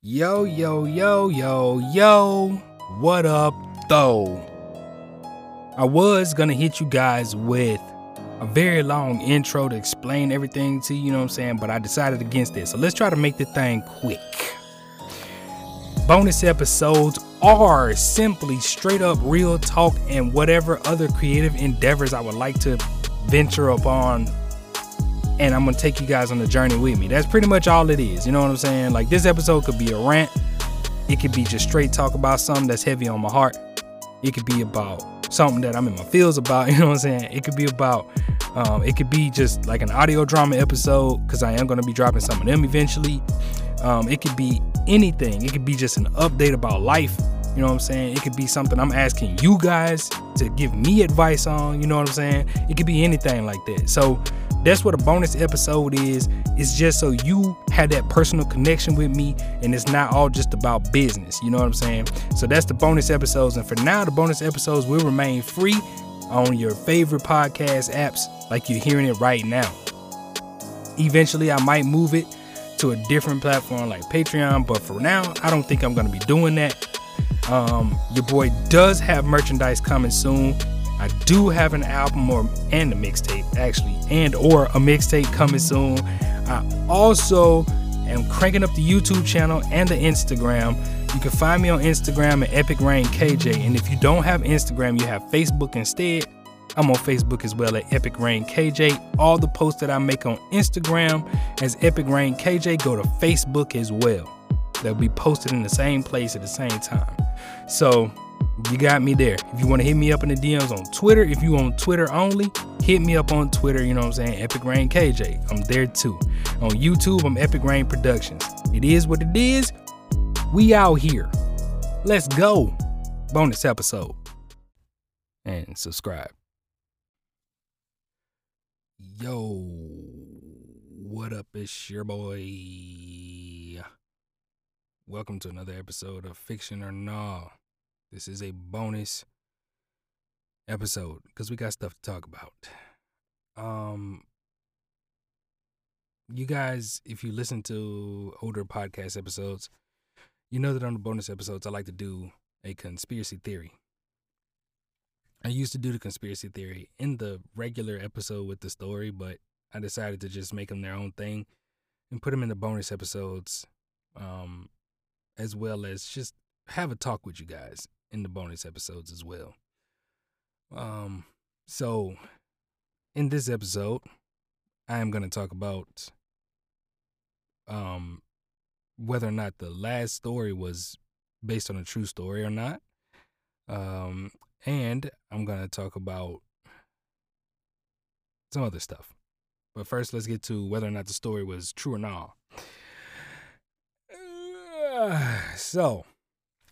Yo, yo, yo, yo, yo. What up, though? I was gonna hit you guys with a very long intro to explain everything to you, you know what I'm saying? But I decided against it. So let's try to make the thing quick. Bonus episodes are simply straight up real talk and whatever other creative endeavors I would like to venture upon and I'm gonna take you guys on the journey with me. That's pretty much all it is. You know what I'm saying? Like this episode could be a rant. It could be just straight talk about something that's heavy on my heart. It could be about something that I'm in my feels about. You know what I'm saying? It could be about. Um, it could be just like an audio drama episode because I am gonna be dropping some of them eventually. Um, it could be anything. It could be just an update about life. You know what I'm saying? It could be something I'm asking you guys to give me advice on. You know what I'm saying? It could be anything like that. So that's what a bonus episode is. It's just so you have that personal connection with me and it's not all just about business. You know what I'm saying? So that's the bonus episodes. And for now, the bonus episodes will remain free on your favorite podcast apps like you're hearing it right now. Eventually, I might move it to a different platform like Patreon, but for now, I don't think I'm going to be doing that. Um, your boy does have merchandise coming soon. I do have an album or and a mixtape actually, and or a mixtape coming soon. I also am cranking up the YouTube channel and the Instagram. You can find me on Instagram at Epic Rain KJ, and if you don't have Instagram, you have Facebook instead. I'm on Facebook as well at Epic Rain KJ. All the posts that I make on Instagram as Epic Rain KJ go to Facebook as well. They'll be posted in the same place at the same time. So you got me there. If you want to hit me up in the DMs on Twitter, if you on Twitter only, hit me up on Twitter. You know what I'm saying? Epic Rain KJ. I'm there too. On YouTube, I'm Epic Rain Productions. It is what it is. We out here. Let's go. Bonus episode. And subscribe. Yo, what up? It's your boy. Welcome to another episode of Fiction or Nah. This is a bonus episode because we got stuff to talk about. Um, you guys, if you listen to older podcast episodes, you know that on the bonus episodes, I like to do a conspiracy theory. I used to do the conspiracy theory in the regular episode with the story, but I decided to just make them their own thing and put them in the bonus episodes, um, as well as just have a talk with you guys in the bonus episodes as well. Um, so in this episode, I am going to talk about um whether or not the last story was based on a true story or not. Um, and I'm going to talk about some other stuff. But first, let's get to whether or not the story was true or not. so,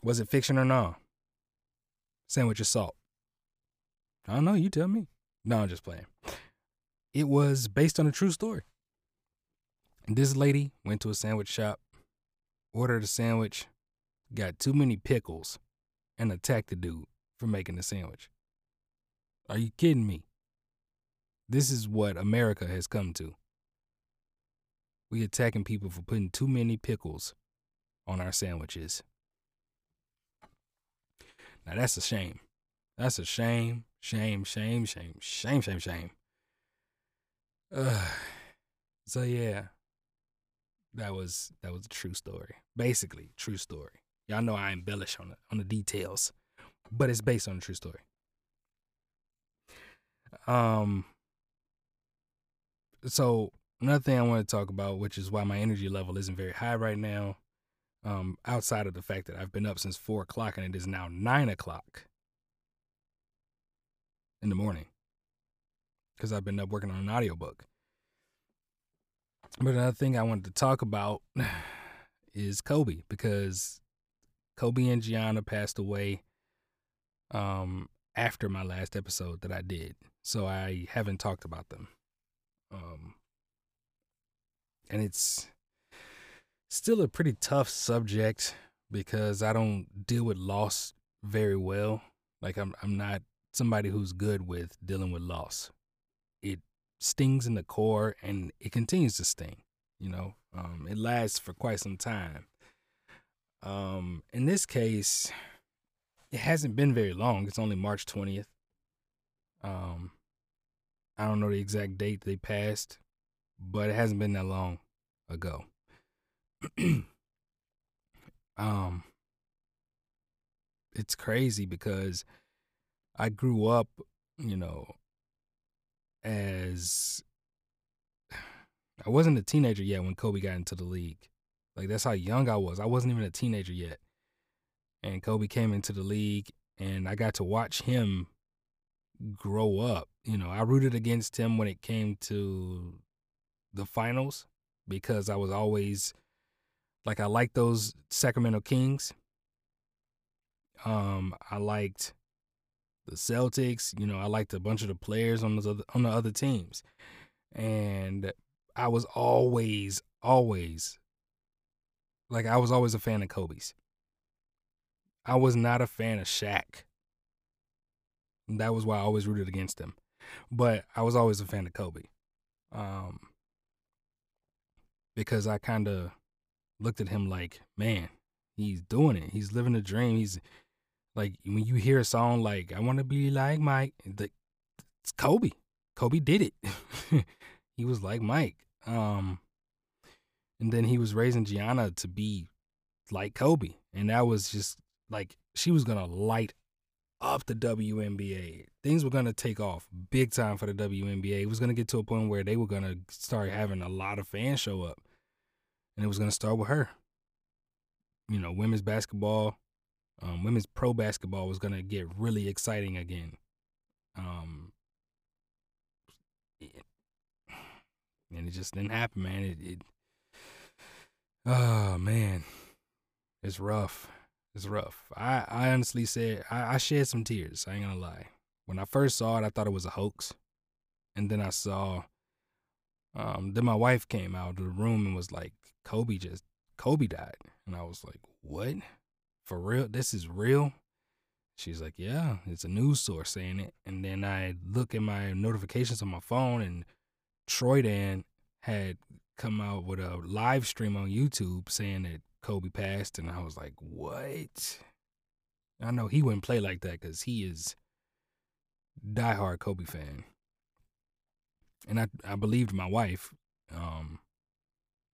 was it fiction or not? Sandwich or salt? I don't know. You tell me. No, I'm just playing. It was based on a true story. This lady went to a sandwich shop, ordered a sandwich, got too many pickles, and attacked the dude for making the sandwich. Are you kidding me? This is what America has come to. We attacking people for putting too many pickles on our sandwiches. Now that's a shame. That's a shame, shame, shame, shame, shame, shame, shame. Uh, so yeah, that was that was a true story. Basically, true story. Y'all know I embellish on the on the details, but it's based on a true story. Um. So another thing I want to talk about, which is why my energy level isn't very high right now, um, outside of the fact that I've been up since four o'clock and it is now nine o'clock in the morning because I've been up working on an audiobook. But another thing I wanted to talk about is Kobe because Kobe and Gianna passed away um, after my last episode that I did. So I haven't talked about them. Um, and it's still a pretty tough subject because I don't deal with loss very well. Like I'm I'm not somebody who's good with dealing with loss. It stings in the core and it continues to sting, you know. Um, it lasts for quite some time. Um, in this case, it hasn't been very long. It's only March 20th. Um, I don't know the exact date they passed, but it hasn't been that long ago. um, it's crazy because I grew up, you know, as I wasn't a teenager yet when Kobe got into the league. Like that's how young I was. I wasn't even a teenager yet. And Kobe came into the league and I got to watch him grow up. You know, I rooted against him when it came to the finals because I was always like I liked those Sacramento Kings. Um I liked the Celtics, you know, I liked a bunch of the players on the other, on the other teams. And I was always always like I was always a fan of Kobe's. I was not a fan of Shaq. That was why I always rooted against him. But I was always a fan of Kobe. Um, because I kind of looked at him like, man, he's doing it. He's living a dream. He's like, when you hear a song like, I want to be like Mike, the, it's Kobe. Kobe did it. he was like Mike. Um, and then he was raising Gianna to be like Kobe. And that was just like, she was to light up the WNBA. Things were to take off big time for the WNBA. It was to get to a point where they were to start having a lot of fans show up. And it was going to start with her. You know, women's basketball, um, women's pro basketball was going to get really exciting again. Um, and it just didn't happen, man. It, it oh man, it's rough. It's rough. I, I honestly said I, I shed some tears. I ain't gonna lie. When I first saw it, I thought it was a hoax, and then I saw. Um, then my wife came out of the room and was like, "Kobe just Kobe died," and I was like, "What? For real? This is real?" She's like, "Yeah, it's a news source saying it." And then I look at my notifications on my phone, and Troydan had come out with a live stream on YouTube saying that Kobe passed, and I was like, what? I know he wouldn't play like that because he is diehard Kobe fan. And I, I believed my wife, um,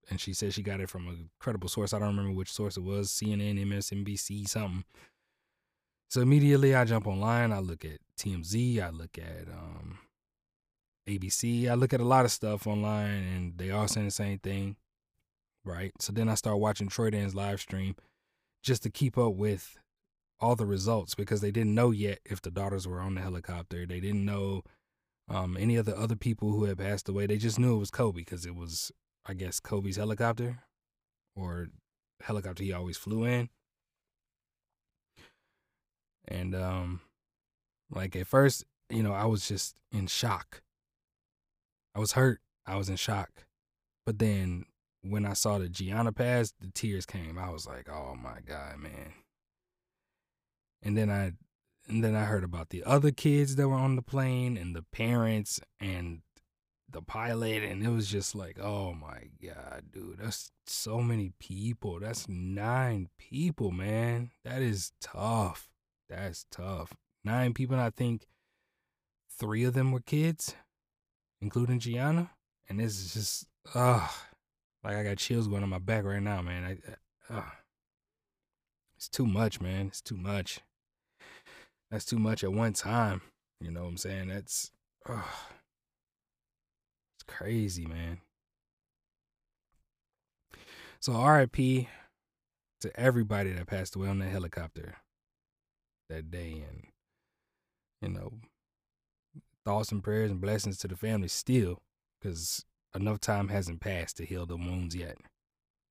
and she said she got it from a credible source. I don't remember which source it was, CNN, MSNBC, something. So immediately I jump online, I look at TMZ, I look at um, ABC, I look at a lot of stuff online, and they all saying the same thing right? So then I start watching Troydan's live stream just to keep up with all the results because they didn't know yet if the daughters were on the helicopter. They didn't know um, any of the other people who had passed away. They just knew it was Kobe because it was, I guess, Kobe's helicopter or helicopter he always flew in. And um, like at first, you know, I was just in shock. I was hurt. I was in shock. But then when I saw the Gianna pass, the tears came. I was like, "Oh my god, man!" And then I, and then I heard about the other kids that were on the plane and the parents and the pilot, and it was just like, "Oh my god, dude, that's so many people. That's nine people, man. That is tough. That's tough. Nine people, and I think three of them were kids, including Gianna, and this is just, ugh." Like I got chills going on my back right now, man. I, uh, it's too much, man. It's too much. That's too much at one time. You know what I'm saying? That's, it's crazy, man. So RIP to everybody that passed away on that helicopter that day, and you know, thoughts and prayers and blessings to the family still, because enough time hasn't passed to heal the wounds yet.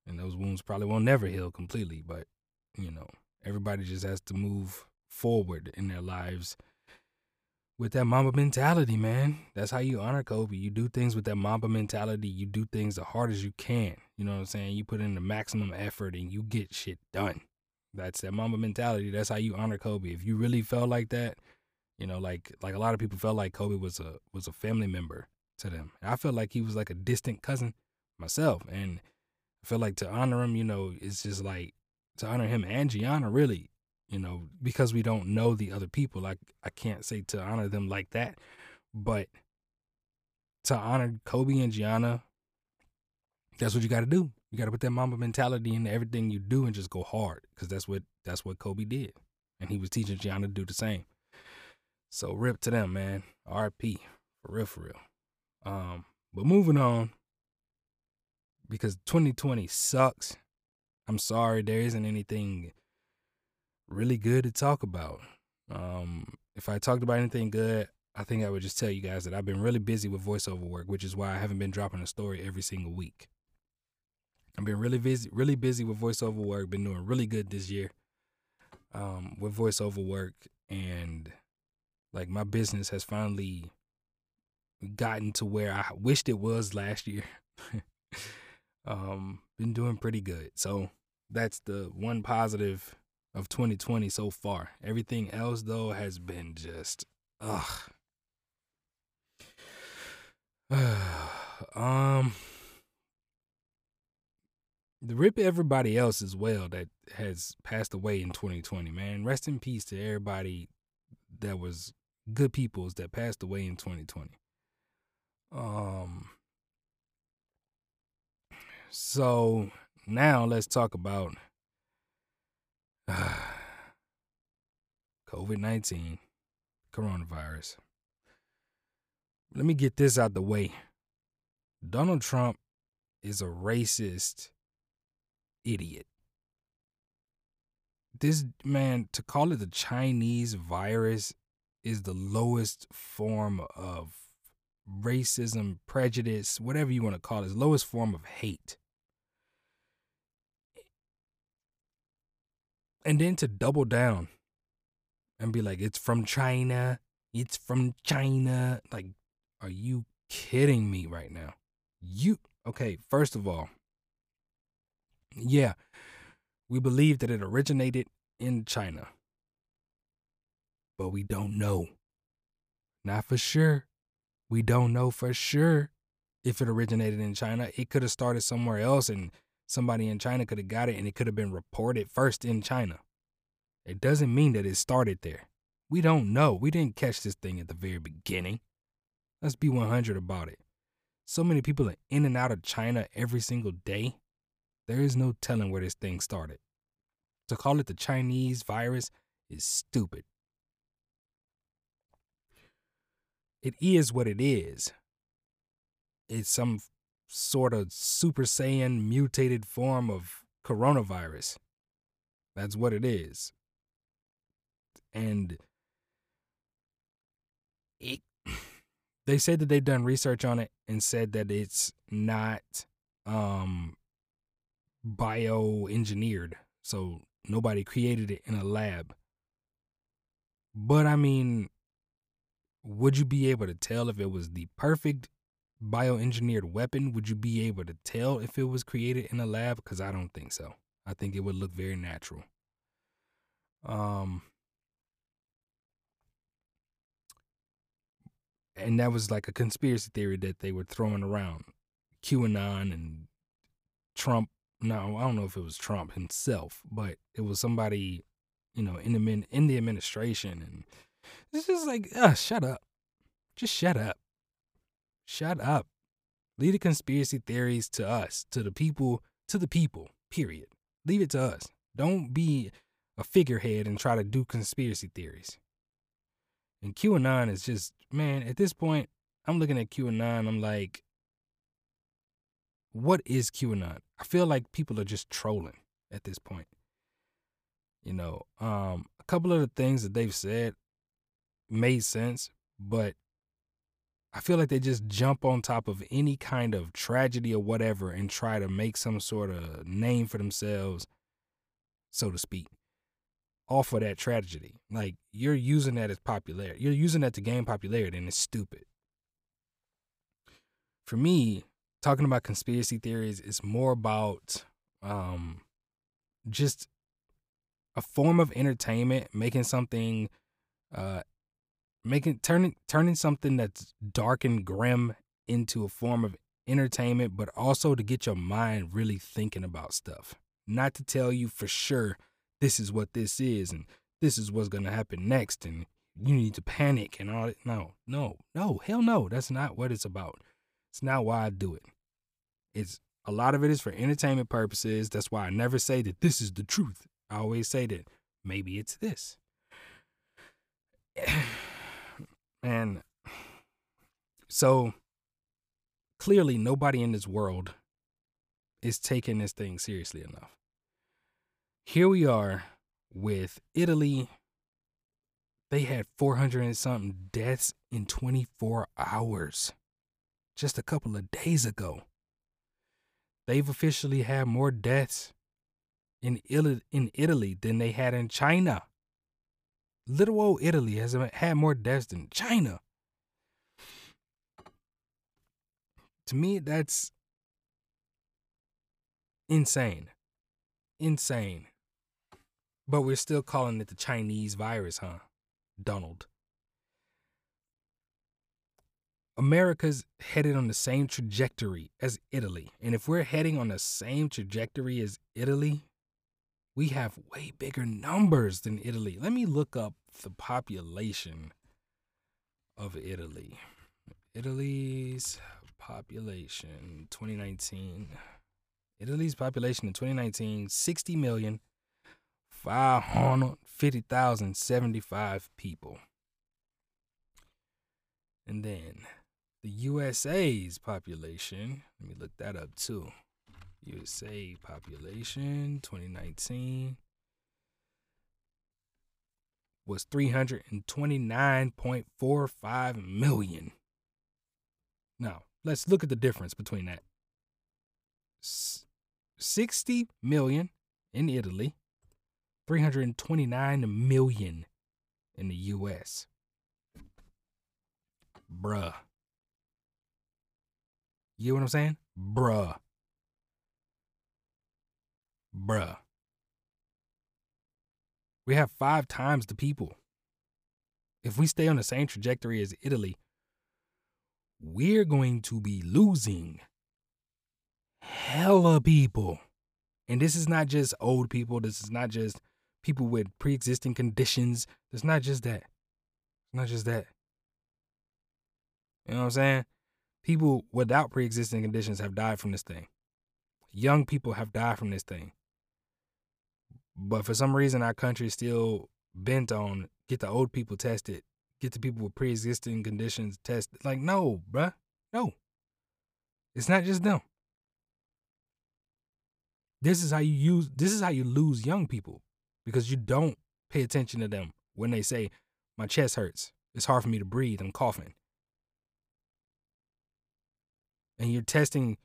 And those wounds probably won't never heal completely, but you know, everybody just has to move forward in their lives with that Mamba mentality, man. That's how you honor Kobe. You do things with that Mamba mentality. You do things the as you can. You know what I'm saying? You put in the maximum effort and you get shit done. That's that Mamba mentality. That's how you honor Kobe. If you really felt like that, you know, like like a lot of people felt like Kobe was a was a family member to them. I felt like he was like a distant cousin myself. And I feel like to honor him, you know, it's just like to honor him and Gianna, really, you know, because we don't know the other people. Like I can't say to honor them like that, but to honor Kobe and Gianna, that's what you got to do. You got to put that Mamba mentality into everything you do and just go hard because that's what that's what Kobe did, and he was teaching Gianna to do the same. So rip to them, man. RP for real, for real. Um, but moving on because 2020 sucks. I'm sorry, there isn't anything really good to talk about. Um, if I talked about anything good, I think I would just tell you guys that I've been really busy with voiceover work, which is why I haven't been dropping a story every single week. I've been really busy, really busy with voiceover work. Been doing really good this year um, with voiceover work, and like my business has finally gotten to where I wished it was last year. um, been doing pretty good. So that's the one positive of 2020 so far. Everything else though has been just ugh. um the rip everybody else as well that has passed away in 2020, man. Rest in peace to everybody that was good peoples that passed away in 2020. Um so now let's talk about COVID 19, coronavirus. Let me get this out the way. Donald Trump is a racist idiot. This man, to call it the Chinese virus, is the lowest form of racism, prejudice, whatever you want to call it, lowest form of hate. And then to double down and be like, it's from China, it's from China. Like, are you kidding me right now? You, okay, first of all, yeah, we believe that it originated in China, but we don't know. Not for sure. We don't know for sure if it originated in China. It could have started somewhere else and somebody in China could have got it and it could have been reported first in China. It doesn't mean that it started there. We don't know. We didn't catch this thing at the very beginning. Let's be 100 about it. So many people are in and out of China every single day. There is no telling where this thing started. To call it the Chinese virus is stupid. It is what it is. It's some sort of Super Saiyan mutated form of coronavirus. That's what it is. And it, they said that they've done research on it and said that it's not um, bioengineered. So nobody created it in a lab. But I mean, would you be able to tell if it was the perfect bioengineered weapon? Would you be able to tell if it was created in a lab? Because I don't think so. I think it would look very natural. Um, and that was like a conspiracy theory that they were throwing around. QAnon and Trump. No, I don't know if it was Trump himself, but it was somebody, you know, in the in the administration, and it's just like, uh, shut up, just shut up, shut up. Leave the conspiracy theories to us, to the people, to the people. Period. Leave it to us. Don't be a figurehead and try to do conspiracy theories. And QAnon is just, man, at this point, I'm looking at QAnon, I'm like, what is QAnon? I feel like people are just trolling at this point. You know, um, a couple of the things that they've said made sense, but I feel like they just jump on top of any kind of tragedy or whatever and try to make some sort of name for themselves, so to speak off of that tragedy. Like you're using that as popularity. You're using that to gain popularity and it's stupid. For me, talking about conspiracy theories is more about um just a form of entertainment, making something uh making turning turning something that's dark and grim into a form of entertainment, but also to get your mind really thinking about stuff not to tell you for sure this is what this is and this is what's going to happen next and you need to panic and all that. No, no, no, hell no. That's not what it's about. It's not why I do it. It's a lot of it is for entertainment purposes. That's why I never say that this is the truth. I always say that maybe it's this. And so clearly nobody in this world is taking this thing seriously enough. Here we are with Italy. They had 400 and something deaths in 24 hours just a couple of days ago. They've officially had more deaths in Italy, in Italy than they had in China. Little old Italy has had more deaths than China. To me, that's insane. Insane. But we're still calling it the Chinese virus, huh? Donald. America's headed on the same trajectory as Italy. And if we're heading on the same trajectory as Italy, we have way bigger numbers than Italy. Let me look up the population of Italy. Italy's population 2019. Italy's population in 2019 60 million 550,075 people. And then the USA's population, let me look that up too. USA population 2019 was 329.45 million. Now, let's look at the difference between that. 60 million in Italy, 329 million in the US. Bruh. You know what I'm saying? Bruh. Bruh. We have five times the people. If we stay on the same trajectory as Italy, we're going to be losing hella people. And this is not just old people. This is not just people with pre existing conditions. It's not just that. It's not just that. You know what I'm saying? People without pre existing conditions have died from this thing. Young people have died from this thing. But for some reason, our country is still bent on get the old people tested, get the people with pre existing conditions tested. Like, no, bruh. No. It's not just them. This is how you use this is how you lose young people because you don't pay attention to them when they say, My chest hurts. It's hard for me to breathe. I'm coughing. And you're testing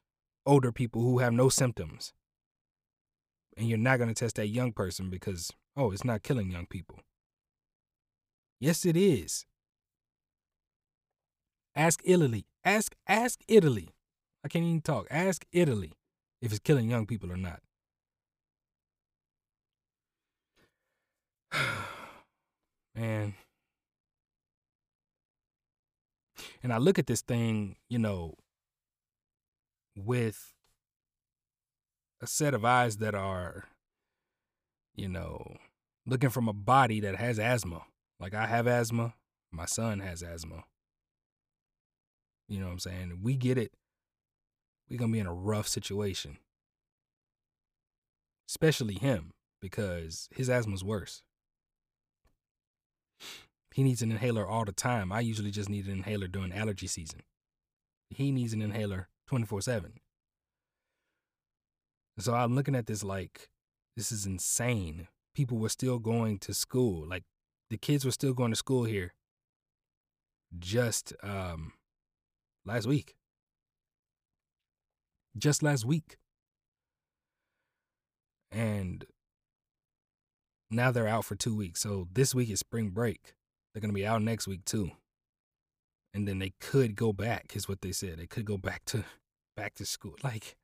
older people who have no symptoms and you're not going to test that young person because, oh, it's not killing young people. Yes, it is. Ask Italy. Ask ask Italy. I can't even talk. Ask Italy if it's killing young people or not. Man. And I look at this thing, you know, with a set of eyes that are, you know, looking from a body that has asthma. Like I have asthma, my son has asthma. You know what I'm saying? We get it. We're going to be in a rough situation. Especially him, because his asthma's worse. He needs an inhaler all the time. I usually just need an inhaler during allergy season. He needs an inhaler 24 7. So I'm looking at this like, this is insane. People were still going to school. Like the kids were still going to school here just um last week. Just last week. And now they're out for two weeks. So this week is spring break. They're gonna be out next week too. And then they could go back, is what they said. They could go back to back to school. Like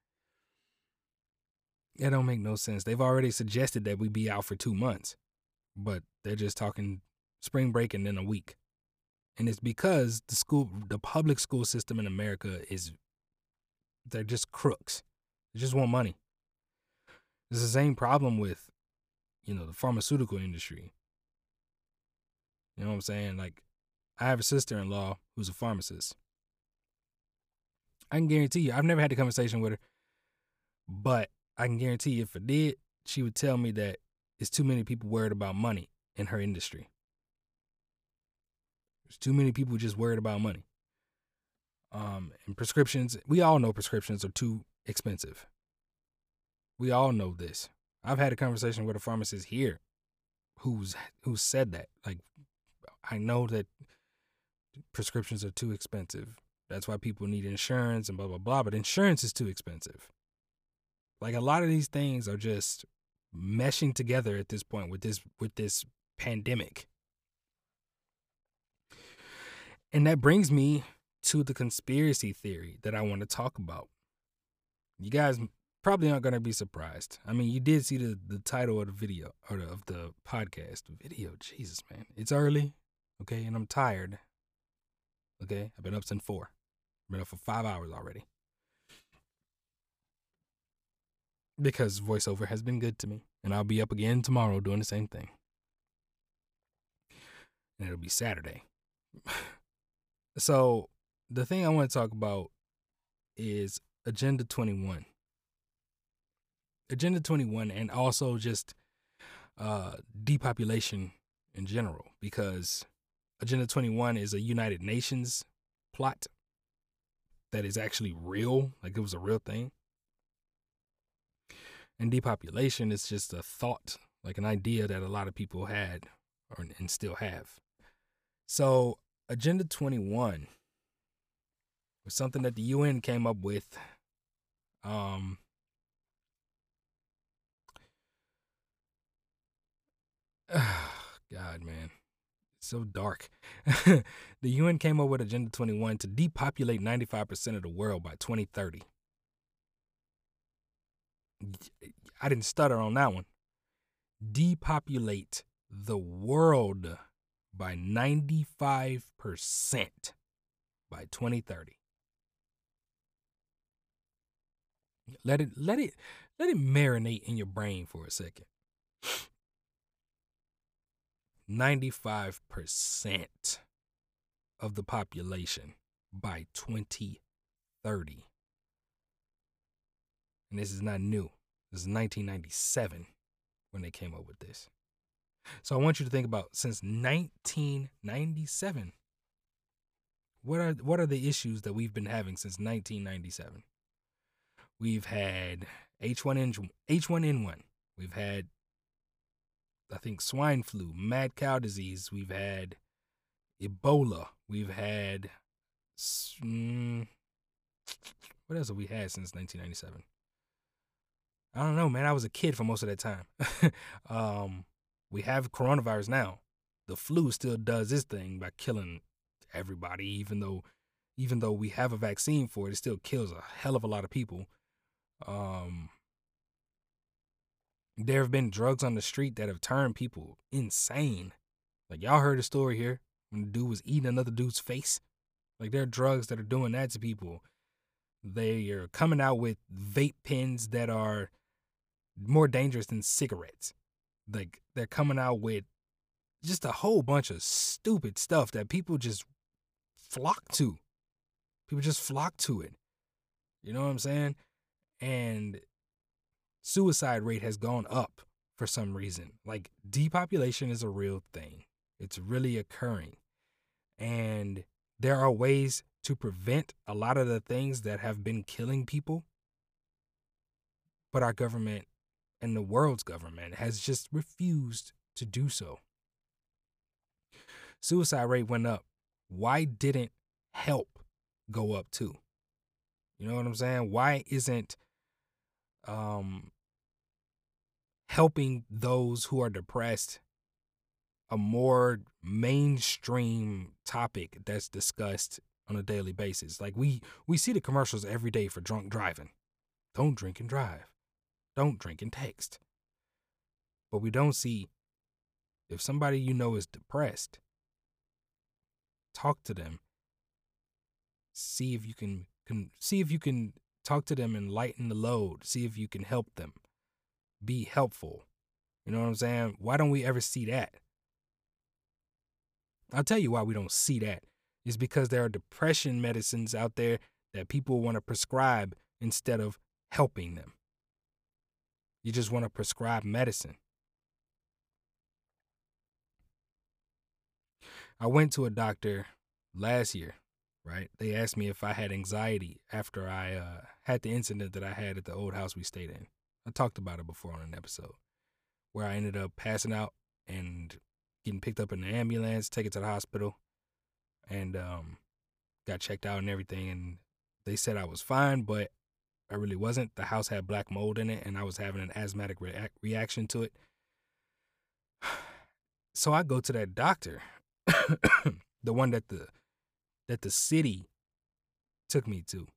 that don't make no sense. They've already suggested that we be out for two months, but they're just talking spring break and then a week. And it's because the school, the public school system in America is, they're just crooks. They just want money. It's the same problem with, you know, the pharmaceutical industry. You know what I'm saying? Like, I have a sister in law who's a pharmacist. I can guarantee you, I've never had a conversation with her, but I can guarantee you if I did, she would tell me that it's too many people worried about money in her industry. There's too many people just worried about money. Um, and prescriptions, we all know prescriptions are too expensive. We all know this. I've had a conversation with a pharmacist here who's who said that. Like I know that prescriptions are too expensive. That's why people need insurance and blah blah blah, but insurance is too expensive. Like a lot of these things are just meshing together at this point with this with this pandemic. And that brings me to the conspiracy theory that I want to talk about. You guys probably aren't going to be surprised. I mean, you did see the, the title of the video or the, of the podcast video. Jesus, man. It's early, okay, and I'm tired. Okay, I've been up since 4. I've been up for 5 hours already. Because voiceover has been good to me, and I'll be up again tomorrow doing the same thing. And it'll be Saturday. so, the thing I want to talk about is Agenda 21. Agenda 21 and also just uh, depopulation in general because Agenda 21 is a United Nations plot that is actually real, like it was a real thing. And depopulation is just a thought, like an idea that a lot of people had or and still have. So, Agenda 21 was something that the UN came up with. Um, God, man, it's so dark. the UN came up with Agenda 21 to depopulate 95% of the world by 2030. I didn't stutter on that one. Depopulate the world by 95% by 2030. Let it let it let it marinate in your brain for a second. 95% of the population by 2030. And this is not new. This is 1997 when they came up with this. So I want you to think about since 1997 what are what are the issues that we've been having since 1997? We've had H1N H1N1. We've had I think swine flu, mad cow disease. We've had Ebola. We've had mm, what else have we had since 1997? I don't know, man. I was a kid for most of that time. um, we have coronavirus now. The flu still does its thing by killing everybody, even though even though we have a vaccine for it, it still kills a hell of a lot of people. Um, there have been drugs on the street that have turned people insane. Like y'all heard a story here when the dude was eating another dude's face. Like there are drugs that are doing that to people. They are coming out with vape pens that are more dangerous than cigarettes. Like they're coming out with just a whole bunch of stupid stuff that people just flock to. People just flock to it. You know what I'm saying? And suicide rate has gone up for some reason. Like depopulation is a real thing. It's really occurring. And there are ways to prevent a lot of the things that have been killing people. But our government and the world's government has just refused to do so. Suicide rate went up. Why didn't help go up too? You know what I'm saying? Why isn't um, helping those who are depressed a more mainstream topic that's discussed on a daily basis. Like we we see the commercials every day for drunk driving. Don't drink and drive. Don't drink and text. But we don't see if somebody you know is depressed, talk to them. See if you can, can see if you can talk to them and lighten the load. See if you can help them. be helpful. You know what I'm saying? Why don't we ever see that? I'll tell you why we don't see that. Is because there are depression medicines out there that people want to prescribe instead of helping them. You just want to prescribe medicine. I went to a doctor last year, right? They asked me if I had anxiety after I uh, had the incident that I had at the old house we stayed in. I talked about it before on an episode where I ended up passing out and getting picked up in the ambulance, taken to the hospital, and um, got checked out and everything. And they said I was fine, but I really wasn't. The house had black mold in it, and I was having an asthmatic reaction to it. So I go to that doctor, the one that the that the city took me to.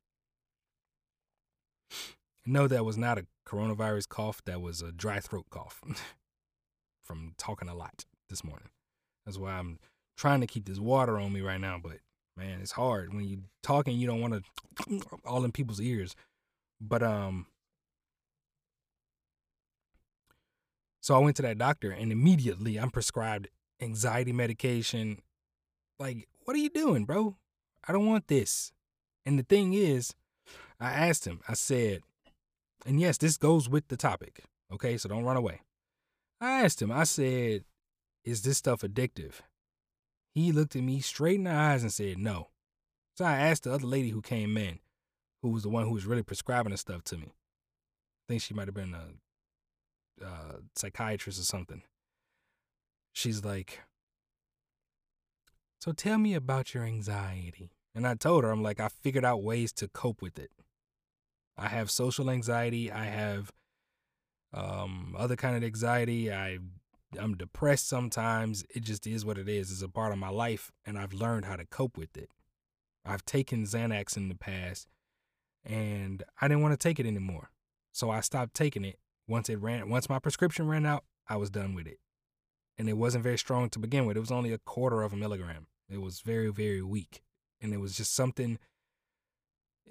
No, that was not a coronavirus cough. That was a dry throat cough from talking a lot this morning. That's why I'm trying to keep this water on me right now. But man, it's hard when you're talking. You don't want to all in people's ears. But um, so I went to that doctor, and immediately I'm prescribed anxiety medication. Like, what are you doing, bro? I don't want this. And the thing is, I asked him. I said, and yes, this goes with the topic. Okay, so don't run away. I asked him, I said, Is this stuff addictive? He looked at me straight in the eyes and said, No. So I asked the other lady who came in, who was the one who was really prescribing the stuff to me. I think she might have been a, a psychiatrist or something. She's like, So tell me about your anxiety. And I told her, I'm like, I figured out ways to cope with it. I have social anxiety. I have um, other kind of anxiety. I I'm depressed sometimes. It just is what it is. It's a part of my life, and I've learned how to cope with it. I've taken Xanax in the past, and I didn't want to take it anymore, so I stopped taking it. Once it ran, once my prescription ran out, I was done with it, and it wasn't very strong to begin with. It was only a quarter of a milligram. It was very very weak, and it was just something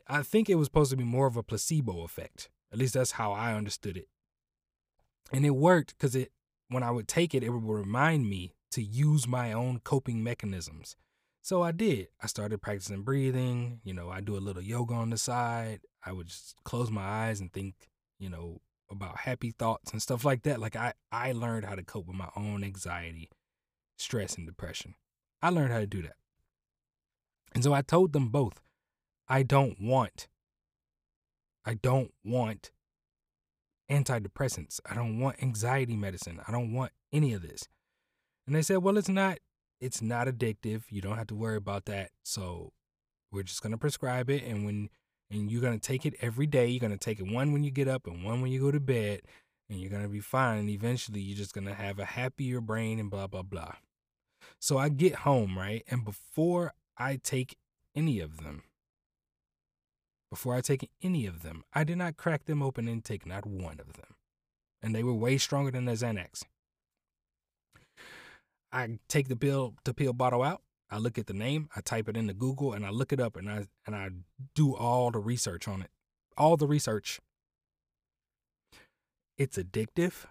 I think it was supposed to be more of a placebo effect. At least that's how I understood it. And it worked because it when I would take it, it would remind me to use my own coping mechanisms. So I did. I started practicing breathing. You know, I do a little yoga on the side. I would just close my eyes and think, you know, about happy thoughts and stuff like that. Like I, I learned how to cope with my own anxiety, stress, and depression. I learned how to do that. And so I told them both, I don't want. I don't want antidepressants. I don't want anxiety medicine. I don't want any of this. And they said, well, it's not it's not addictive. You don't have to worry about that. So we're just gonna prescribe it and when and you're gonna take it every day. You're gonna take it one when you get up and one when you go to bed, and you're gonna be fine. And eventually you're just gonna have a happier brain and blah blah blah. So I get home, right? And before I take any of them, before I take any of them, I did not crack them open and take not one of them. And they were way stronger than the Xanax. I take the pill the pill bottle out. I look at the name, I type it into Google, and I look it up, and I and I do all the research on it, all the research. It's addictive.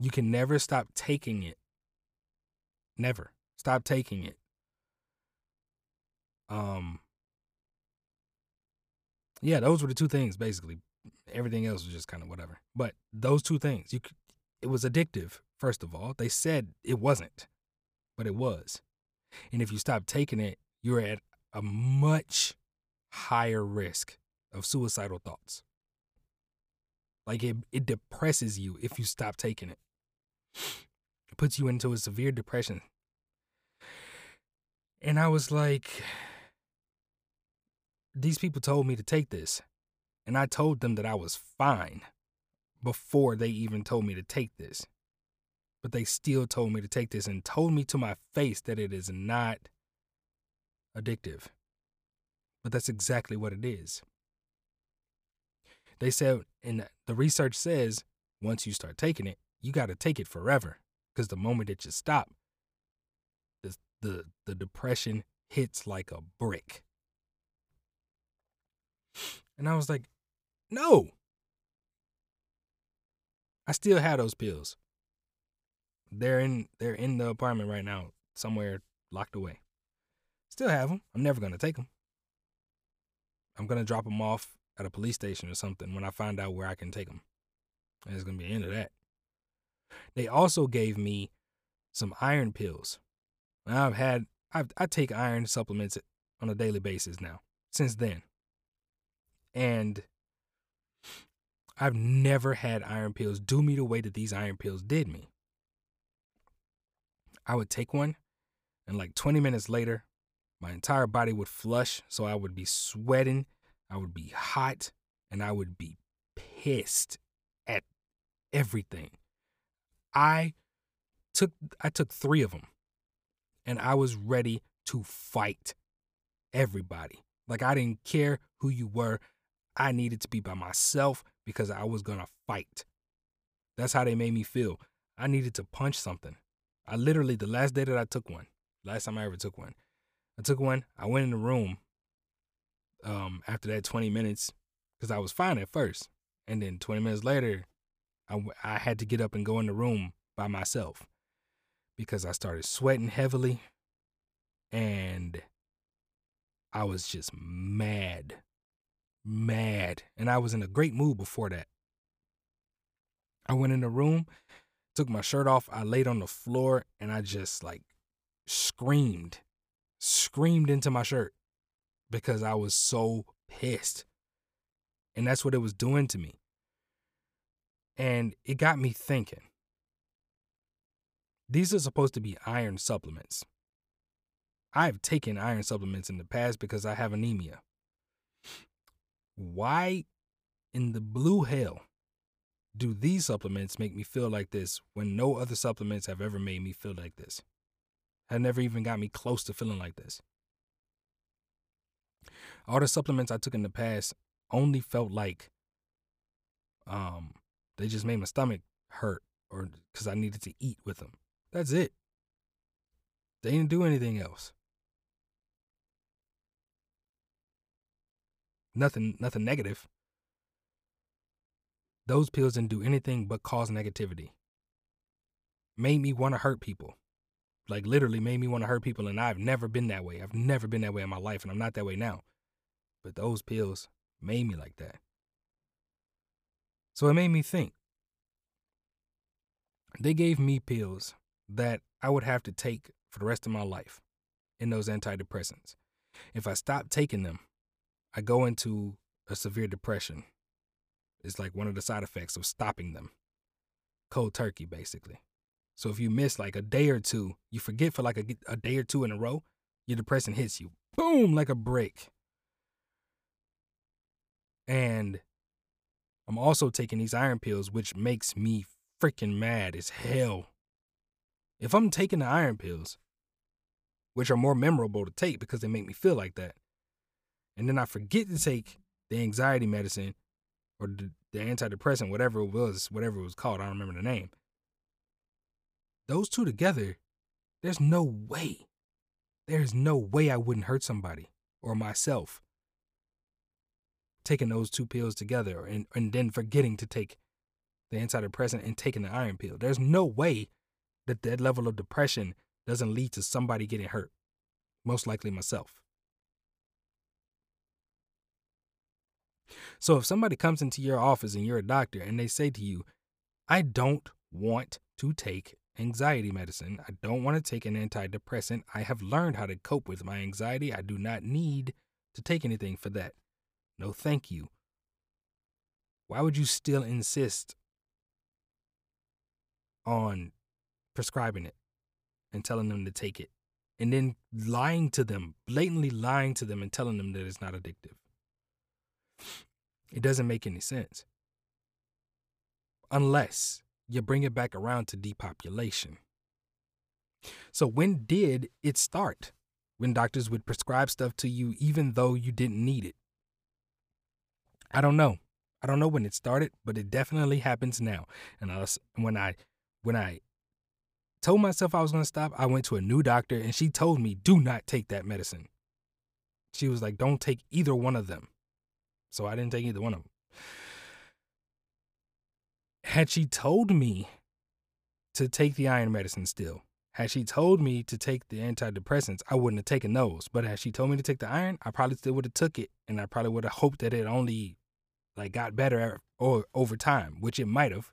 You can never stop taking it. Never stop taking it. Um, yeah, those were the two things basically. Everything else was just kind of whatever. But those two things, you it was addictive. First of all, they said it wasn't, but it was. And if you stop taking it, you're at a much higher risk of suicidal thoughts. Like it, it depresses you if you stop taking it. It puts you into a severe depression. And I was like, these people told me to take this, and I told them that I was fine before they even told me to take this. But they still told me to take this and told me to my face that it is not addictive. But that's exactly what it is. They said, and the research says, once you start taking it, you got to take it forever. Because the moment that you stop, the, the, the depression hits like a brick. And I was like, no. I still have those pills. They're in they're in the apartment right now, somewhere locked away. Still have them. I'm never gonna take them. I'm gonna drop them off at a police station or something when I find out where I can take them. And it's gonna be the end of that. They also gave me some iron pills. I've had I've, I take iron supplements on a daily basis now since then, and I've never had iron pills do me the way that these iron pills did me. I would take one, and like 20 minutes later, my entire body would flush, so I would be sweating, I would be hot, and I would be pissed at everything. I took I took 3 of them and I was ready to fight everybody. Like I didn't care who you were. I needed to be by myself because I was going to fight. That's how they made me feel. I needed to punch something. I literally the last day that I took one, last time I ever took one, I took one. I went in the room um, after that 20 minutes because I was fine at first. And then 20 minutes later, I, I had to get up and go in the room by myself because I started sweating heavily and I was just mad. Mad. And I was in a great mood before that. I went in the room, took my shirt off, I laid on the floor, and I just like screamed screamed into my shirt because I was so pissed. And that's what it was doing to me. And it got me thinking. These are supposed to be iron supplements. I've taken iron supplements in the past because I have anemia. Why in the blue hell do these supplements make me feel like this when no other supplements have ever made me feel like this? had never even got me close to feeling like this. All the supplements I took in the past only felt like um they just made my stomach hurt or cuz I needed to eat with them. That's it. They didn't do anything else. Nothing nothing negative. Those pills didn't do anything but cause negativity. Made me want to hurt people like literally made me want to hurt people and I've never been that way. I've never been that way in my life and I'm not that way now. But those pills made me like that. So it made me think. They gave me pills that I would have to take for the rest of my life in those antidepressants. If I stopped taking them, I go into a severe depression. It's like one of the side effects of stopping them. Cold turkey, basically. So if you miss like a day or two, you forget for like a, a day or two in a row, your depression hits you. Boom, like a brick. And I'm also taking these iron pills, which makes me freaking mad as hell. If I'm taking the iron pills, which are more memorable to take because they make me feel like that, and then I forget to take the anxiety medicine or the, the antidepressant, whatever it was, whatever it was called, I don't remember the name those two together, there's no way, there's no way I wouldn't hurt somebody or myself taking those two pills together and, and then forgetting to take the antidepressant and taking the iron pill. There's no way that that level of depression doesn't lead to somebody getting hurt, most likely myself. So if somebody comes into your office and you're a doctor and they say to you, I don't want to take anxiety medicine. I don't want to take an antidepressant. I have learned how to cope with my anxiety. I do not need to take anything for that. No, thank you. Why would you still insist on prescribing it and telling them to take it and then lying to them, blatantly lying to them and telling them that it's not addictive? It doesn't make any sense. Unless you bring it back around to depopulation. So, when did it start? When doctors would prescribe stuff to you even though you didn't need it? I don't know. I don't know when it started, but it definitely happens now. And I was, when I when I told myself I was going to stop, I went to a new doctor and she told me, "Do not take that medicine." She was like, "Don't take either one of them." So I didn't take either one of them. had she told me to take the iron medicine still, had she told me to take the antidepressants, I wouldn't have taken those. But had she told me to take the iron, I probably still would have took it, and I probably would have hoped that it only like got better or over time, which it might have.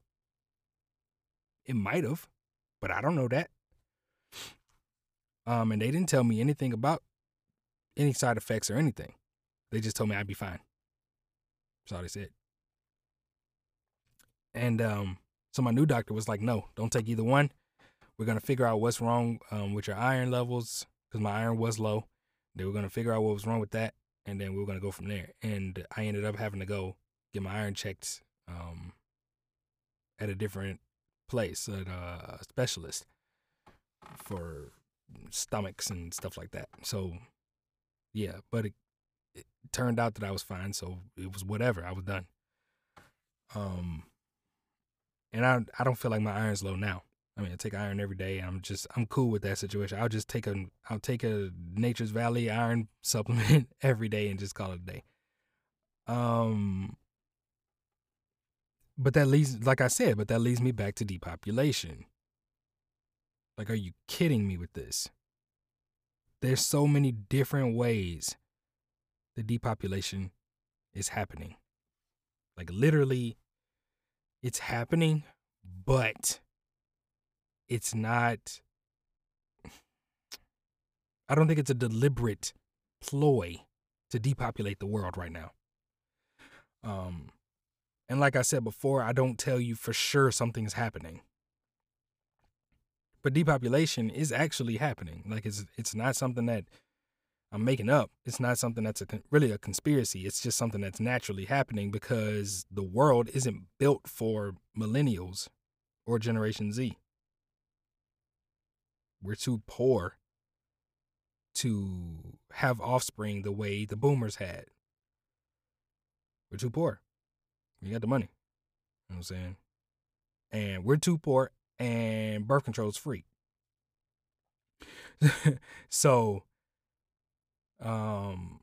It might have, but I don't know that. Um, and they didn't tell me anything about any side effects or anything. They just told me I'd be fine. All they said. And um, so my new doctor was like, "No, don't take either one. We're gonna figure out what's wrong um, with your iron levels because my iron was low. They were gonna figure out what was wrong with that, and then we were gonna go from there. And I ended up having to go get my iron checked um, at a different place, at a specialist for stomachs and stuff like that. So, yeah, but it turned out that I was fine. So it was whatever. I was done. Um, and I I don't feel like my iron's low now. I mean, I take iron every day. I'm just I'm cool with that situation. I'll just take a I'll take a Nature's Valley iron supplement every day and just call it a day. Um, but that leads, like I said, but that leads me back to depopulation. Like, are you kidding me with this? There's so many different ways the depopulation is happening. Like, literally, it's happening, but it's not. I don't think it's a deliberate ploy to depopulate the world right now. Um, and like I said before, I don't tell you for sure something's happening. But depopulation is actually happening. Like it's it's not something that I'm making up. It's not something that's a really a conspiracy. It's just something that's naturally happening because the world isn't built for millennials or Generation Z. We're too poor to have offspring the way the boomers had. We're too poor. We got the money. You know what I'm saying? And we're too poor and birth control is free. so um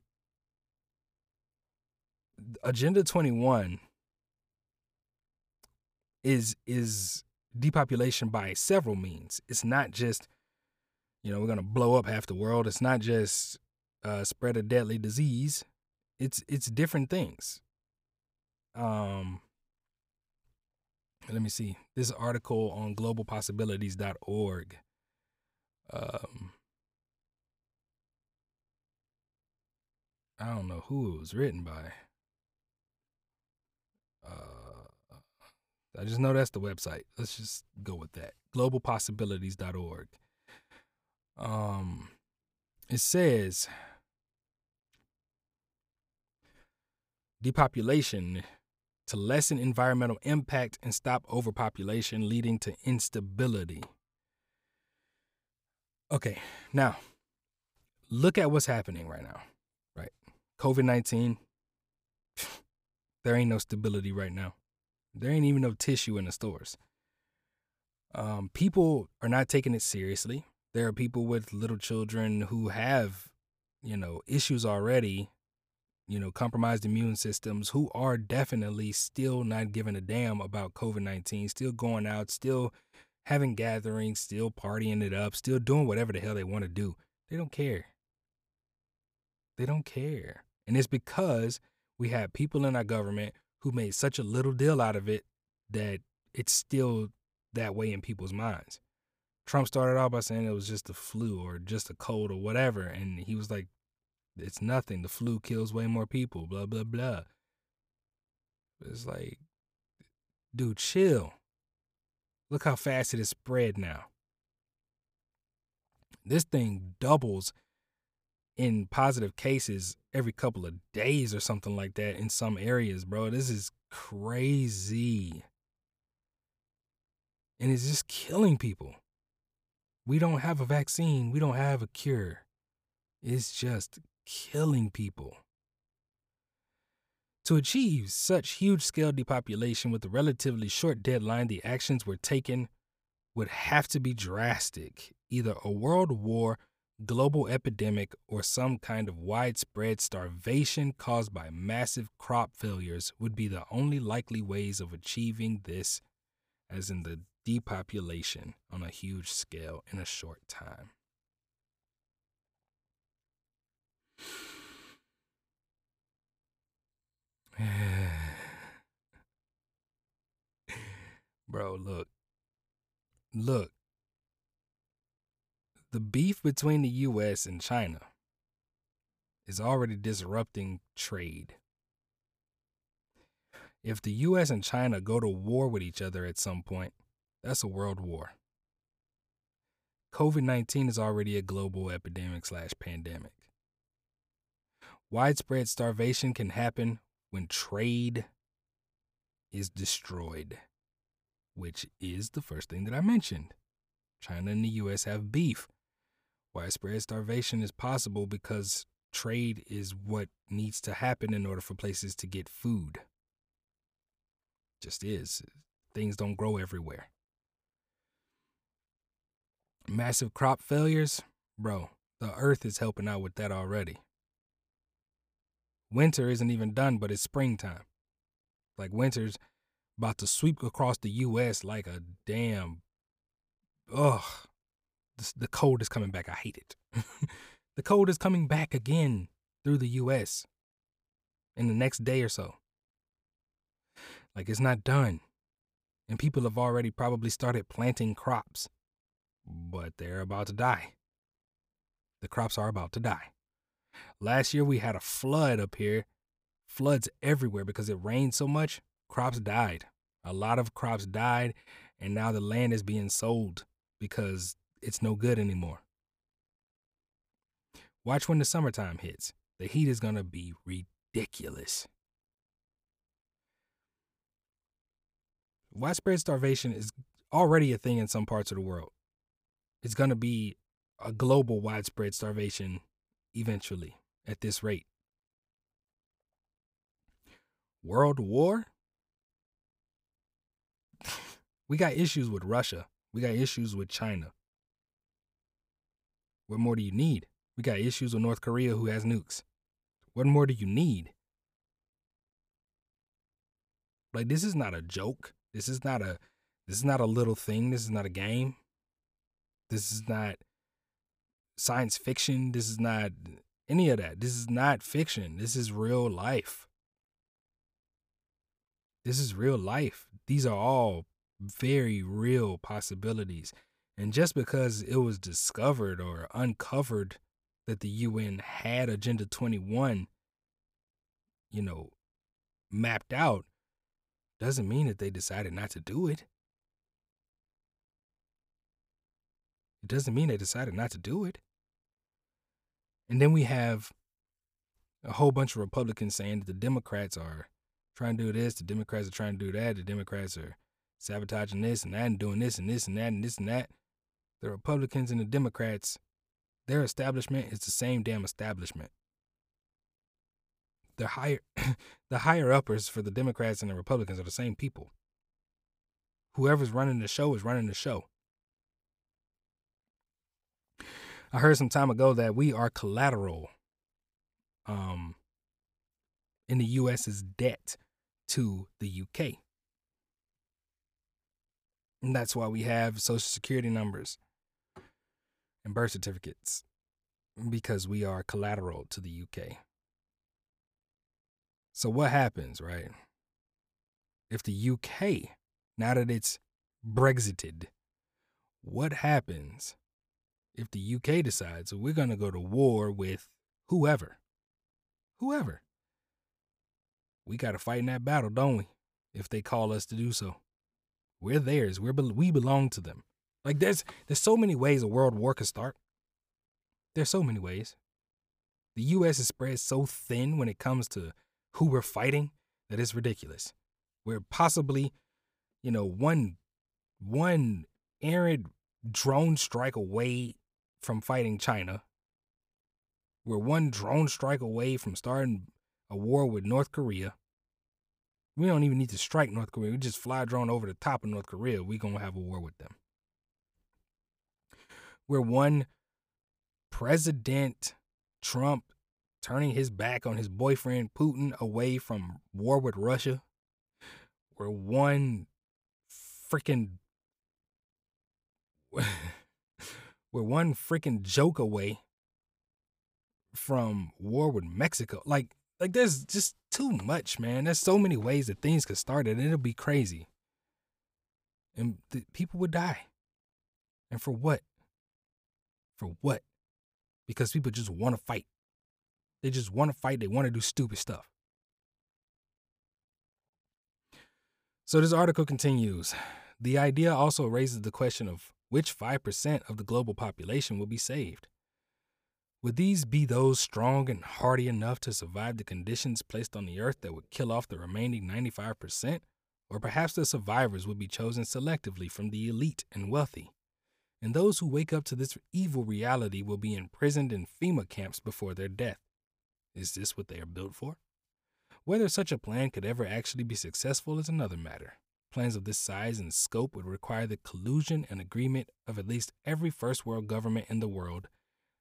Agenda 21 is is depopulation by several means. It's not just you know, we're to blow up half the world. It's not just uh, spread a deadly disease. It's it's different things um let me see this article on globalpossibilities.org um i don't know who it was written by uh i just know that's the website let's just go with that globalpossibilities.org um it says depopulation to lessen environmental impact and stop overpopulation leading to instability. Okay, now look at what's happening right now? COVID 19, there ain't no stability right now. There ain't even no tissue in the stores. Um, people are not taking it seriously. There are people with little children who have, you know, issues already you know, compromised immune systems who are definitely still not giving a damn about COVID 19, still going out, still having gatherings, still partying it up, still doing whatever the hell they want to do. They don't care. They don't care. And it's because we have people in our government who made such a little deal out of it that it's still that way in people's minds. Trump started off by saying it was just a flu or just a cold or whatever. And he was like, it's nothing. The flu kills way more people, blah, blah, blah. It's like, dude, chill. Look how fast it has spread now. This thing doubles in positive cases every couple of days or something like that in some areas, bro. This is crazy. And it's just killing people. We don't have a vaccine, we don't have a cure. It's just killing people. To achieve such huge scale depopulation with a relatively short deadline, the actions were taken would have to be drastic. Either a world war, global epidemic, or some kind of widespread starvation caused by massive crop failures would be the only likely ways of achieving this as in the depopulation on a huge scale in a short time. Bro, look. Look. The beef between the US and China is already disrupting trade. If the US and China go to war with each other at some point, that's a world war. COVID 19 is already a global epidemic slash pandemic. Widespread starvation can happen when trade is destroyed, which is the first thing that I mentioned. China and the US have beef. Widespread starvation is possible because trade is what needs to happen in order for places to get food. Just is. Things don't grow everywhere. Massive crop failures, bro, the earth is helping out with that already. Winter isn't even done, but it's springtime. Like winter's about to sweep across the U.S. like a damn. Ugh. The, cold is coming back. I hate it. the cold is coming back again through the U.S. in the next day or so. Like it's not done. And people have already probably started planting crops, but they're about to die. The crops are about to die. Last year we had a flood up here, floods everywhere because it rained so much. Crops died. A lot of crops died, and now the land is being sold because it's no good anymore. Watch when the summertime hits. The heat is going to be ridiculous. Widespread starvation is already a thing in some parts of the world. It's going to be a global widespread starvation eventually at this rate. World War? we got issues with Russia. We got issues with China. What more do you need? We got issues with North Korea who has nukes. What more do you need? Like this is not a joke. This is not a this is not a little thing. This is not a game. This is not science fiction. This is not any of that. This is not fiction. This is real life. This is real life. These are all very real possibilities. And just because it was discovered or uncovered that the UN had Agenda 21, you know, mapped out, doesn't mean that they decided not to do it. It doesn't mean they decided not to do it. And then we have a whole bunch of Republicans saying that the Democrats are trying to do this, the Democrats are trying to do that, the Democrats are sabotaging this and that and doing this and this and that and this and that. The Republicans and the Democrats, their establishment is the same damn establishment. The higher the higher uppers for the Democrats and the Republicans are the same people. Whoever's running the show is running the show. I heard some time ago that we are collateral um, in the US's debt to the UK. And that's why we have social security numbers and birth certificates because we are collateral to the UK. So, what happens, right? If the UK, now that it's Brexited, what happens if the UK decides we're going to go to war with whoever, whoever, we got to fight in that battle, don't we? If they call us to do so, we're theirs. We're we belong to them. Like there's there's so many ways a world war could start. There's so many ways. The U.S. is spread so thin when it comes to who we're fighting that it's ridiculous. We're possibly, you know, one one errant drone strike away from fighting China. We're one drone strike away from starting a war with North Korea. We don't even need to strike North Korea. We just fly a drone over the top of North Korea. We're going to have a war with them. We're one President Trump turning his back on his boyfriend Putin away from war with Russia. We're one freaking we're one freaking joke away from war with Mexico. Like like there's just too much, man. There's so many ways that things could start and it'll be crazy. And people would die. And for what? For what? Because people just want to fight. They just want to fight. They want to do stupid stuff. So this article continues. The idea also raises the question of which 5% of the global population will be saved. Would these be those strong and hardy enough to survive the conditions placed on the earth that would kill off the remaining 95%? Or perhaps the survivors would be chosen selectively from the elite and wealthy? And those who wake up to this evil reality will be imprisoned in FEMA camps before their death. Is this what they are built for? Whether such a plan could ever actually be successful is another matter. Plans of this size and scope would require the collusion and agreement of at least every first world government in the world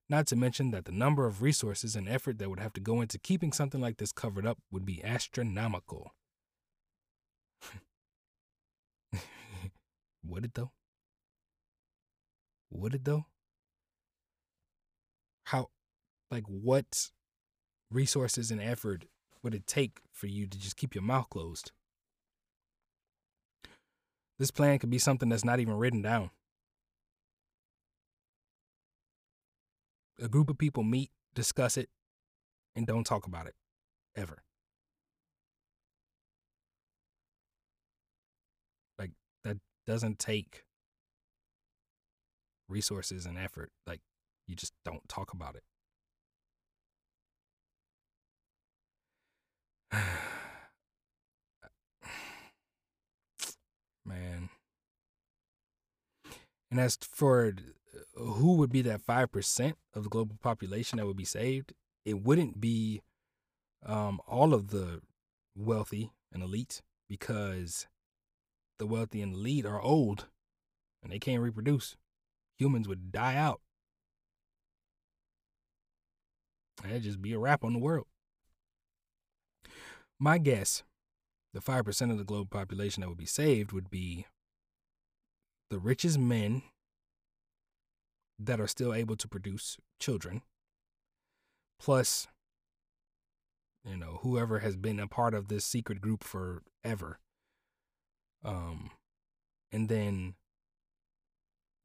not to mention that the number of resources and effort that would have to go into keeping something like this covered up would be astronomical. would it though? Would it though? How, like, what resources and effort would it take for you to just keep your mouth closed? This plan could be something that's not even written down. a group of people meet, discuss it, and don't talk about it ever. Like that doesn't take resources and effort. Like you just don't talk about it. Man. And as for who would be that 5% of the global population that would be saved, it wouldn't be um, all of the wealthy and elite because the wealthy and elite are old and they can't reproduce. Humans would die out. It'd just be a wrap on the world. My guess, the 5% of the global population that would be saved would be the richest men that are still able to produce children, plus, you know, whoever has been a part of this secret group forever. Um, and then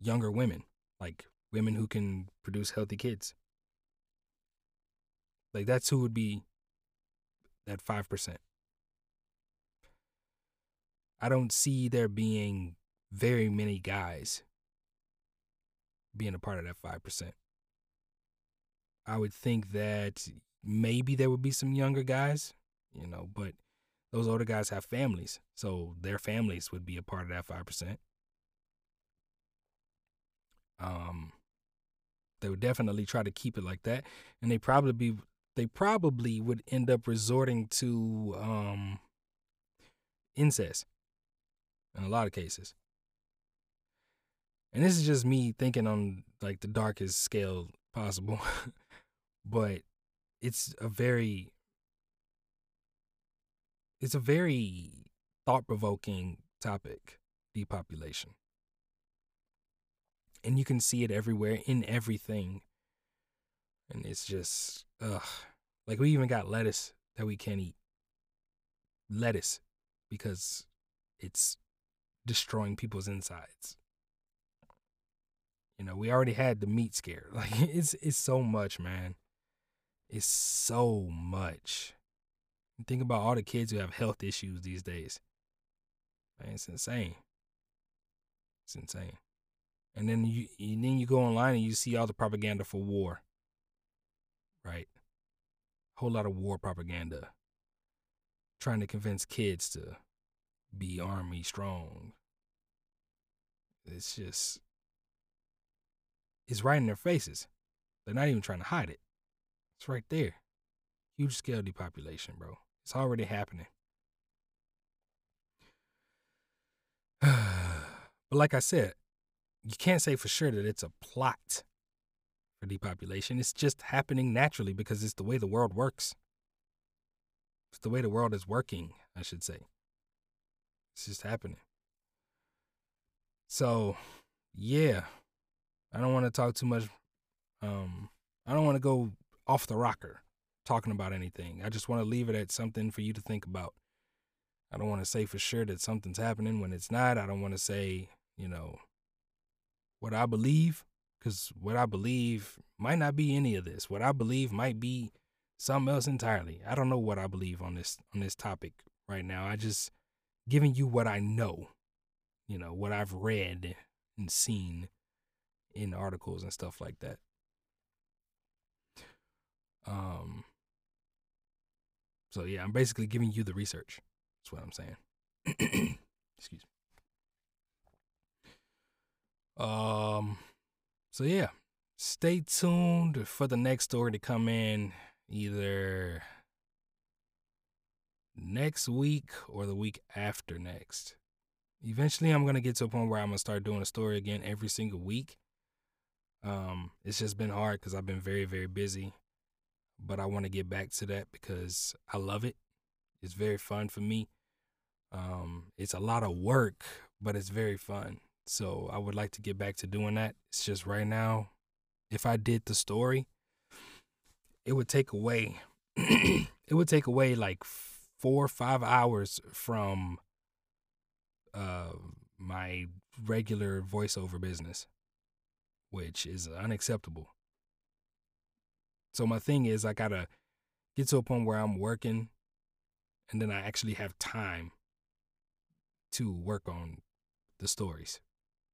younger women, like women who can produce healthy kids. Like that's who would be that 5%. I don't see there being very many guys being a part of that 5%. I would think that maybe there would be some younger guys, you know, but those older guys have families. So their families would be a part of that 5%. Um, they would definitely try to keep it like that. And they probably be, they probably would end up resorting to um, incest in a lot of cases. And this is just me thinking on like the darkest scale possible. But it's a very it's a very thought-provoking topic depopulation and you can see it everywhere in everything and it's just ugh like we even got lettuce that we can't eat lettuce because it's destroying people's insides you know, we already had the meat scare. Like it's it's so much, man. It's so much. think about all the kids who have health issues these days. Man, it's insane. It's insane. And then you and then you go online and you see all the propaganda for war. Right? Whole lot of war propaganda. Trying to convince kids to be army strong. It's just it's right in their faces. They're not even trying to hide it. It's right there. Huge scale depopulation, bro. It's already happening. but like I said, you can't say for sure that it's a plot for depopulation. It's just happening naturally because it's the way the world works. It's the way the world is working, I should say. It's just happening. So, yeah, I don't want to talk too much. Um, I don't want to go off the rocker talking about anything. I just want to leave it at something for you to think about. I don't want to say for sure that something's happening when it's not. I don't want to say, you know, what I believe, because what I believe might not be any of this. What I believe might be something else entirely. I don't know what I believe on this on this topic right now. I just giving you what I know, you know, what I've read and seen in articles and stuff like that. Um so yeah, I'm basically giving you the research. That's what I'm saying. Excuse me. Um so yeah, stay tuned for the next story to come in either next week or the week after next. Eventually, I'm gonna get to a point where I'm gonna start doing a story again every single week. Um, it's just been hard because I've been very, very busy, but I want to get back to that because I love it. It's very fun for me. Um, it's a lot of work, but it's very fun. So I would like to get back to doing that. It's just right now, if I did the story, it would take away, it would take away like four or five hours from uh, my regular voiceover business, which is unacceptable. So my thing is, I gotta get to a point where I'm working, and then I actually have time to work on the stories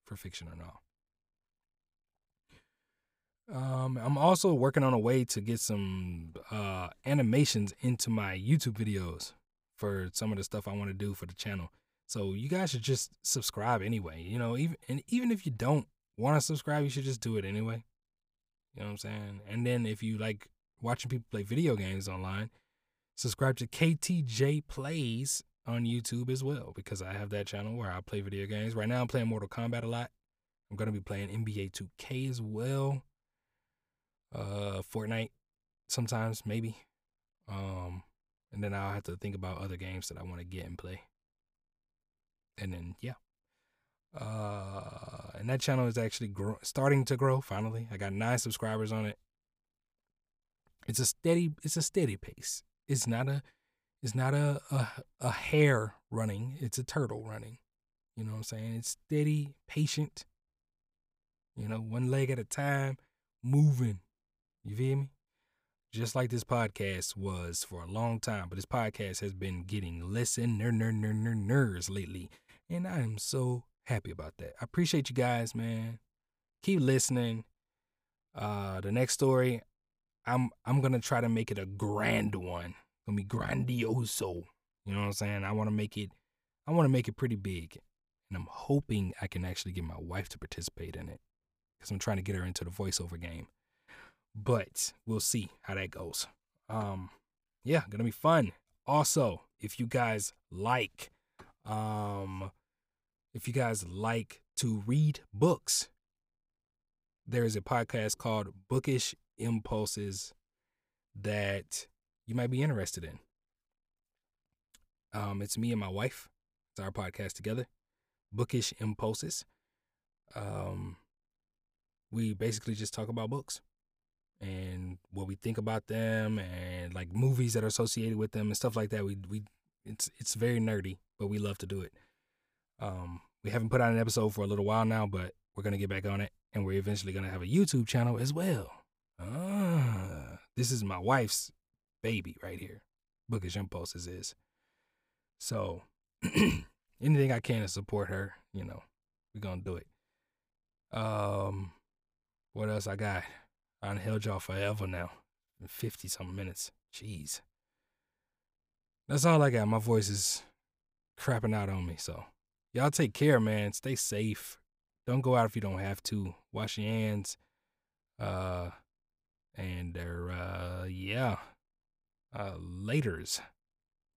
for fiction or not. Um, I'm also working on a way to get some uh, animations into my YouTube videos for some of the stuff I want to do for the channel. So you guys should just subscribe anyway. You know, even and even if you don't want to subscribe, you should just do it anyway. You know what I'm saying? And then if you like watching people play video games online, subscribe to KTJ Plays on YouTube as well because I have that channel where I play video games. Right now I'm playing Mortal Kombat a lot. I'm going to be playing NBA 2K as well uh Fortnite sometimes maybe. Um and then I'll have to think about other games that I want to get and play. And then yeah. Uh and that channel is actually grow- starting to grow finally. I got 9 subscribers on it. It's a steady it's a steady pace. It's not a it's not a a, a hare running, it's a turtle running. You know what I'm saying? It's steady, patient. You know, one leg at a time, moving you feel me? Just like this podcast was for a long time, but this podcast has been getting listener ner ner ner ners lately, and I am so happy about that. I appreciate you guys, man. Keep listening. Uh, the next story, I'm I'm gonna try to make it a grand one. Gonna be grandioso. You know what I'm saying? I want to make it. I want to make it pretty big, and I'm hoping I can actually get my wife to participate in it because I'm trying to get her into the voiceover game but we'll see how that goes. Um, yeah, gonna be fun. Also, if you guys like, um, if you guys like to read books, there is a podcast called Bookish Impulses that you might be interested in. Um, it's me and my wife. It's our podcast together. Bookish Impulses. Um, we basically just talk about books and what we think about them and like movies that are associated with them and stuff like that. We we it's it's very nerdy, but we love to do it. Um, we haven't put out an episode for a little while now, but we're gonna get back on it, and we're eventually gonna have a YouTube channel as well. Ah, this is my wife's baby right here. Bookish Impulses is. So anything I can to support her, you know, we're gonna do it. Um, what else I got? I held y'all forever now. 50 something minutes. Jeez. That's all I got. My voice is crapping out on me. So y'all take care, man. Stay safe. Don't go out if you don't have to. Wash your hands. Uh and uh yeah. Uh laters.